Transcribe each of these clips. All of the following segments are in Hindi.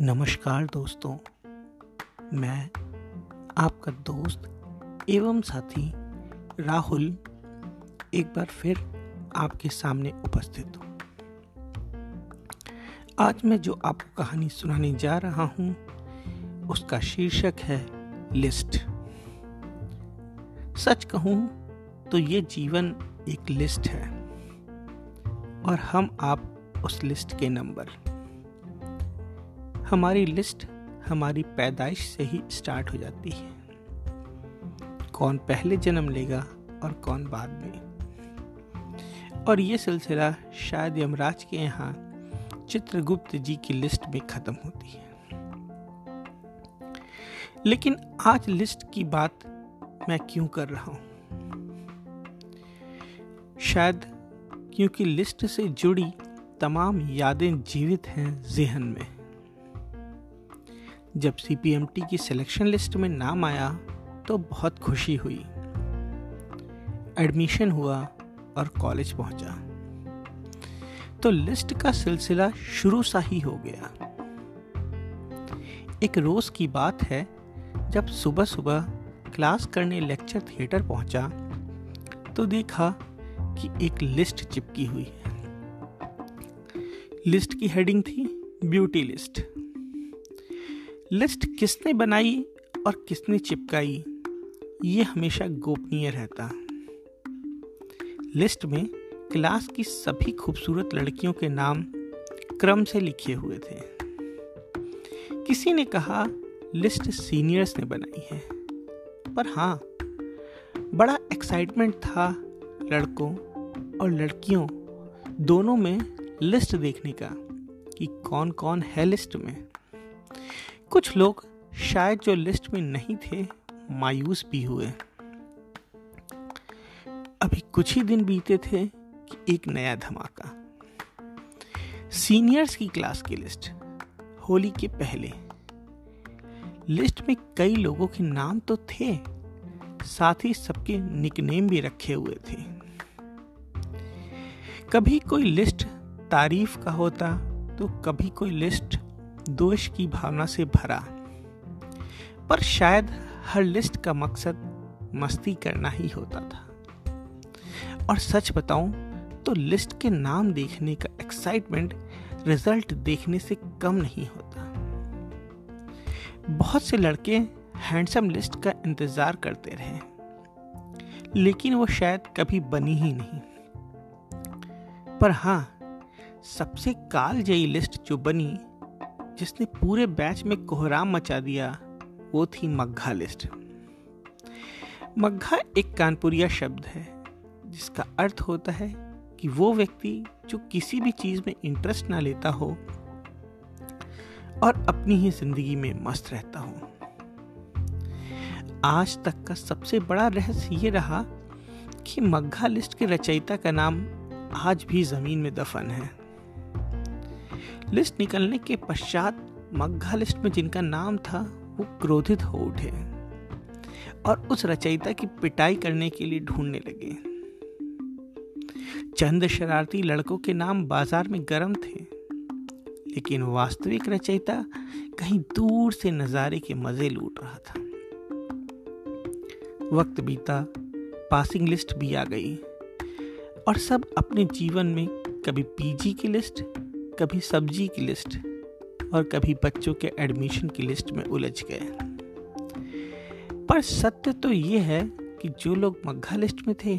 नमस्कार दोस्तों, मैं आपका दोस्त एवं साथी राहुल एक बार फिर आपके सामने उपस्थित हूँ। आज मैं जो आपको कहानी सुनाने जा रहा हूँ, उसका शीर्षक है लिस्ट। सच कहूँ तो ये जीवन एक लिस्ट है और हम आप उस लिस्ट के नंबर। हमारी लिस्ट हमारी पैदाइश से ही स्टार्ट हो जाती है। कौन पहले जन्म लेगा और कौन बाद में। और ये सिलसिला शायद यमराज के यहाँ चित्रगुप्त जी की लिस्ट में खत्म होती है। लेकिन आज लिस्ट की बात मैं क्यों कर रहा हूँ? शायद क्योंकि लिस्ट से जुड़ी तमाम यादें जीवित हैं जहन में। जब सीपीएमटी की सिलेक्शन लिस्ट में नाम आया तो बहुत खुशी हुई। एडमिशन हुआ और कॉलेज पहुँचा। तो लिस्ट का सिलसिला शुरू सा ही हो गया। एक रोज की बात है, जब सुबह सुबह क्लास करने लेक्चर थिएटर पहुँचा तो देखा कि एक लिस्ट चिपकी हुई है। लिस्ट की हेडिंग थी ब्यूटी लिस्ट लिस्ट किसने बनाई और किसने चिपकाई, ये हमेशा गोपनीय रहता। लिस्ट में क्लास की सभी खूबसूरत लड़कियों के नाम क्रम से लिखे हुए थे। किसी ने कहा, लिस्ट सीनियर्स ने बनाई है। पर हाँ बड़ा एक्साइटमेंट था लड़कों और लड़कियों दोनों में लिस्ट देखने का कि कौन कौन है लिस्ट में। कुछ लोग शायद जो लिस्ट में नहीं थे, मायूस भी हुए। अभी कुछ ही दिन बीते थे कि एक नया धमाका। सीनियर्स की क्लास की लिस्ट, होली के पहले। लिस्ट में कई लोगों के नाम तो थे, साथ ही सबके निकनेम भी रखे हुए थे। कभी कोई लिस्ट तारीफ़ का होता तो कभी कोई लिस्ट दोष की भावना से भरा। पर शायद हर लिस्ट का मकसद मस्ती करना ही होता था। और सच बताऊँ तो लिस्ट के नाम देखने का एक्साइटमेंट रिज़ल्ट देखने से कम नहीं होता। बहुत से लड़के हैंडसम लिस्ट का इंतज़ार करते रहे, लेकिन वो शायद कभी बनी ही नहीं। पर हाँ सबसे काल जयी लिस्ट जो बनी जिसने पूरे बैच में कोहराम मचा दिया, वो थी मग्घा लिस्ट। मग्घा एक कानपुरिया शब्द है, जिसका अर्थ होता है कि वो व्यक्ति जो किसी भी चीज़ में इंटरेस्ट ना लेता हो और अपनी ही ज़िंदगी में मस्त रहता हो। आज तक का सबसे बड़ा रहस्य ये रहा कि मग्घा लिस्ट के रचयिता का नाम आज भी ज़मीन में दफन है। लिस्ट निकलने के पश्चात मग्घा लिस्ट में जिनका नाम था, वो क्रोधित हो उठे और उस रचयिता की पिटाई करने के लिए ढूँढने लगे। चंद शरारती लड़कों के नाम बाज़ार में गर्म थे, लेकिन वास्तविक रचयिता कहीं दूर से नजारे के मज़े लूट रहा था। वक्त बीता, पासिंग लिस्ट भी आ गई और सब अपने जीवन में कभी पीजी की लिस्ट कभी सब्ज़ी की लिस्ट और कभी बच्चों के एडमिशन की लिस्ट में उलझ गए। पर सत्य तो ये है कि जो लोग मग्घा लिस्ट में थे,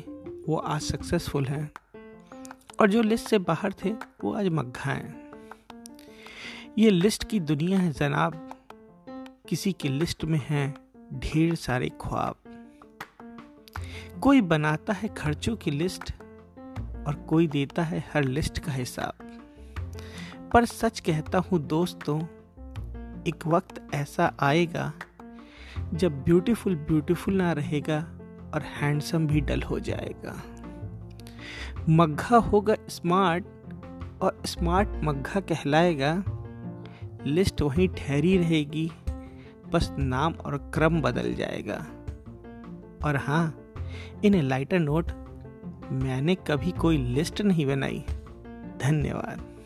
वो आज सक्सेसफुल हैं। और जो लिस्ट से बाहर थे, वो आज मग्घा हैं। ये लिस्ट की दुनिया है जनाब। किसी की लिस्ट में हैं ढेर सारे ख्वाब। कोई बनाता है खर्चों की लिस्ट और कोई देता है हर लिस्ट का हिसाब। पर सच कहता हूँ दोस्तों, एक वक्त ऐसा आएगा जब ब्यूटीफुल ब्यूटीफुल ना रहेगा और हैंडसम भी डल हो जाएगा। मग्घा होगा स्मार्ट और स्मार्ट मग्घा कहलाएगा। लिस्ट वहीं ठहरी रहेगी, बस नाम और क्रम बदल जाएगा। और हाँ इन लाइटर नोट मैंने कभी कोई लिस्ट नहीं बनाई। धन्यवाद।